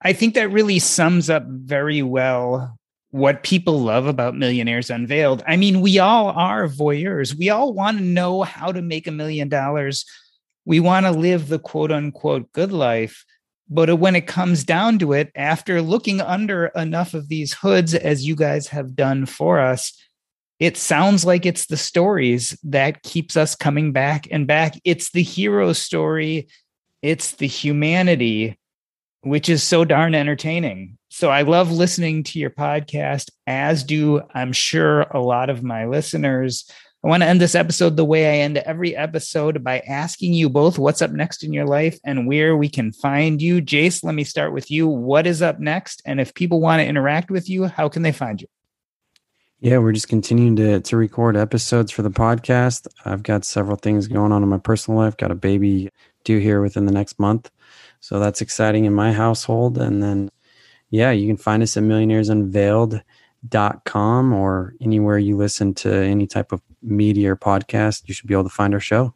I think that really sums up very well what people love about Millionaires Unveiled. I mean, we all are voyeurs. We all want to know how to make a million dollars. We want to live the quote unquote good life. But when it comes down to it, after looking under enough of these hoods, as you guys have done for us, it sounds like it's the stories that keeps us coming back and back. It's the hero story, it's the humanity, which is so darn entertaining. So I love listening to your podcast, as do I'm sure a lot of my listeners. I want to end this episode the way I end every episode by asking you both what's up next in your life and where we can find you. Jace, let me start with you. What is up next? And if people want to interact with you, how can they find you? Yeah, we're just continuing to, to record episodes for the podcast. I've got several things going on in my personal life. Got a baby due here within the next month. So that's exciting in my household. And then yeah, you can find us at millionairesunveiled.com or anywhere you listen to any type of media or podcast. You should be able to find our show.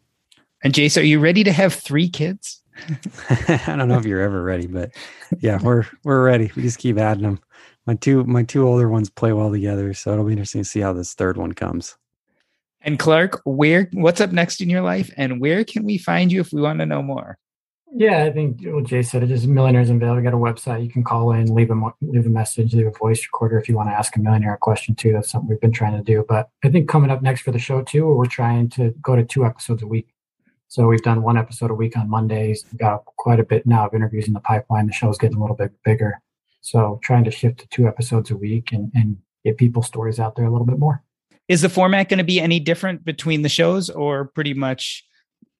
And Jace, are you ready to have three kids? I don't know if you're ever ready, but yeah, we're we're ready. We just keep adding them. My two my two older ones play well together, so it'll be interesting to see how this third one comes. And Clark, where what's up next in your life, and where can we find you if we want to know more? Yeah, I think what Jace said, it is Millionaires Unveiled. We got a website. You can call in, leave a leave a message, leave a voice recorder if you want to ask a millionaire a question too. That's something we've been trying to do. But I think coming up next for the show too, we're trying to go to two episodes a week. So we've done one episode a week on Mondays. We've got quite a bit now of interviews in the pipeline. The show's getting a little bit bigger. So trying to shift to two episodes a week and, and get people's stories out there a little bit more. Is the format going to be any different between the shows or pretty much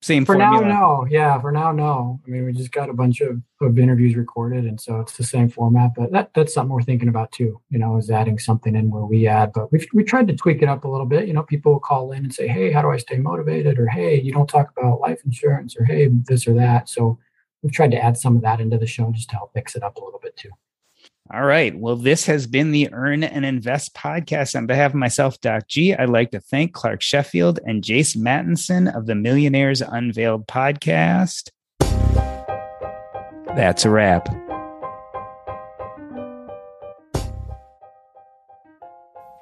same for formula. now no. Yeah for now no. I mean we just got a bunch of, of interviews recorded and so it's the same format but that, that's something we're thinking about too you know is adding something in where we add but we've we tried to tweak it up a little bit. You know people will call in and say hey how do i stay motivated? or hey you don't talk about life insurance or hey this or that. So we've tried to add some of that into the show just to help mix it up a little bit too all right. Well, this has been the Earn and Invest podcast. On behalf of myself, Doc G, I'd like to thank Clark Sheffield and Jace Mattinson of the Millionaires Unveiled podcast. That's a wrap.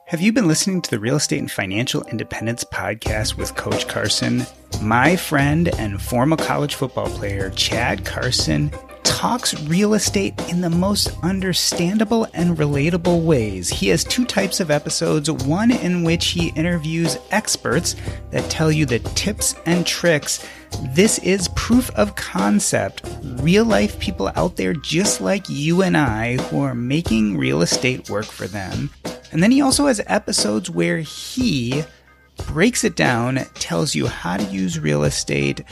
Have you been listening to the Real Estate and Financial Independence podcast with Coach Carson? My friend and former college football player, Chad Carson talks real estate in the most understandable and relatable ways. He has two types of episodes one in which he interviews experts that tell you the tips and tricks. This is proof of concept. Real life people out there just like you and I who are making real estate work for them. And then he also has episodes where he breaks it down, tells you how to use real estate,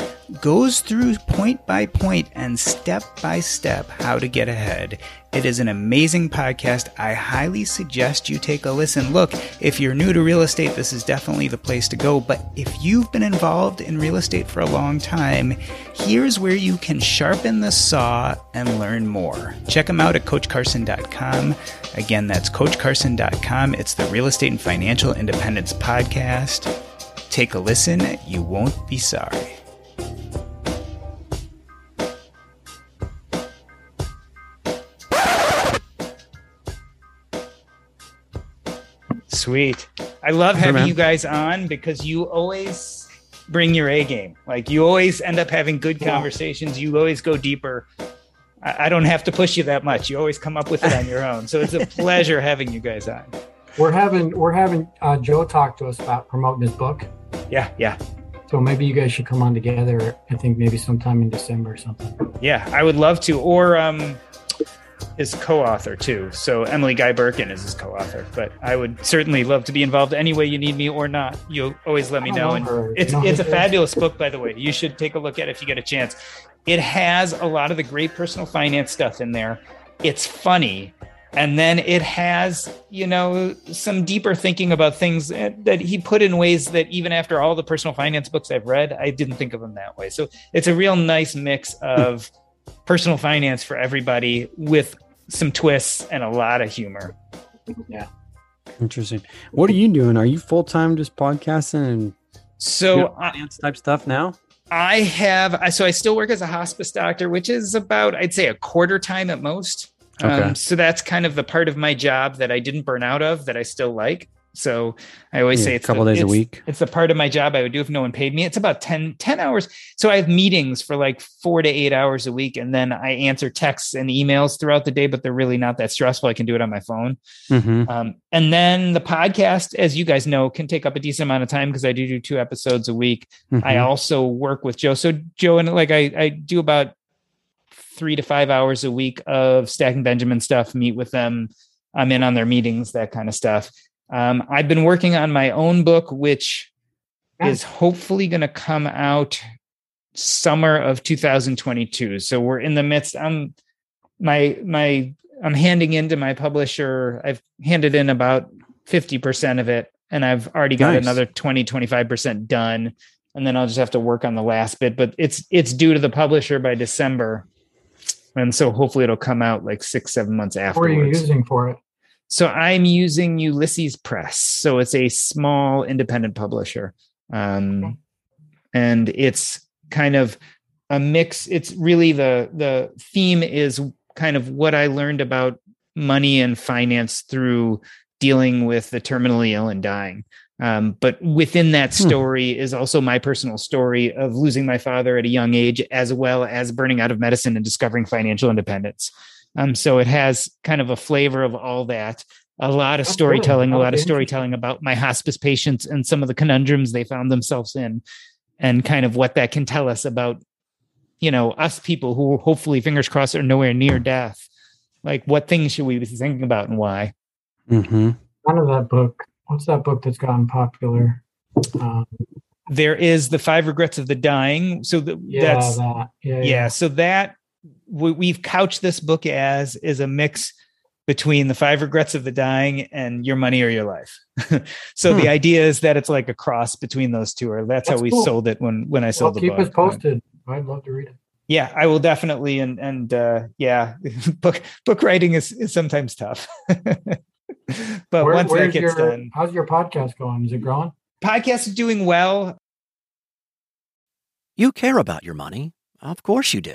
goes through point by point and step by step how to get ahead. It is an amazing podcast. I highly suggest you take a listen. Look, if you're new to real estate, this is definitely the place to go. But if you've been involved in real estate for a long time, here's where you can sharpen the saw and learn more. Check them out at CoachCarson.com. Again, that's CoachCarson.com. It's the Real Estate and Financial Independence Podcast. Take a listen. You won't be sorry. Sweet. I love having you guys on because you always bring your A game. Like you always end up having good conversations. You always go deeper. I, I don't have to push you that much. You always come up with it on your own. So it's a pleasure having you guys on. We're having we're having uh, Joe talk to us about promoting his book. Yeah, yeah, So maybe you guys should come on together. I think maybe sometime in December or something. yeah. I would love to. Or um, his co-author too. So Emily Guy Birken is his co-author. But I would certainly love to be involved any way you need me or not. You'll always let me know. And her. It's it's a fabulous book, by the way. You should take a look at it if you get a chance. It has a lot of the great personal finance stuff in there. It's funny. And then it has, you know, some deeper thinking about things that that he put in ways that even after all the personal finance books I've read, I didn't think of them that way. So it's a real nice mix of personal finance for everybody with some twists and a lot of humor. Yeah. Interesting. What are you doing? Are you full time just podcasting and So doing I, finance type stuff now? I have so I still work as a hospice doctor, which is about I'd say a quarter time at most. Okay. Um, so that's kind of the part of my job that I didn't burn out of that I still like. So I always Yeah, say it's a couple the, days a week. It's the part of my job I would do if no one paid me. It's about 10, 10 hours. So I have meetings for like four to eight hours a week, and then I answer texts and emails throughout the day, but they're really not that stressful. I can do it on my phone. Mm-hmm. Um, and then the podcast, as you guys know, can take up a decent amount of time because I do do two episodes a week. Mm-hmm. I also work with Joe. So Joe and like I, I do about three to five hours a week of stacking Benjamin stuff, meet with them. I'm in on their meetings, that kind of stuff. Um, I've been working on my own book, which is hopefully going to come out summer of 2022. So we're in the midst. I'm my my I'm handing in to my publisher. I've handed in about 50% of it and I've already got Nice. another 20 25% done and then I'll just have to work on the last bit, but it's it's due to the publisher by December. And so hopefully it'll come out like 6 7 months after. What are you using for it? So I'm using Ulysses Press. So it's a small independent publisher. Um, Okay. and it's kind of a mix. It's really the the theme is kind of what I learned about money and finance through dealing with the terminally ill and dying. Um, but within that Hmm. story is also my personal story of losing my father at a young age, as well as burning out of medicine and discovering financial independence. Um, so it has kind of a flavor of all that. A lot of That's good. storytelling, a lot of storytelling about my hospice patients and some of the conundrums they found themselves in, and kind of what that can tell us about, you know, us people who hopefully, fingers crossed, are nowhere near death. Like, what things should we be thinking about and why? Mm-hmm. None of that book. What's that book that's gotten popular? Um, There is the five regrets of the dying. So the, yeah, that's that. Yeah, yeah so that we, we've couched this book as is a mix between the five regrets of the dying and your money or your life so Hmm. the idea is that it's like a cross between those two or that's, That's how we cool. sold it when when i Well, sold the keep book Keep us posted. I'd love to read it. yeah i will definitely and and uh yeah book book writing is, is sometimes tough but Where- once that where's gets your, done How's your podcast going? Is it growing? podcast is doing well You care about your money. Of course you do.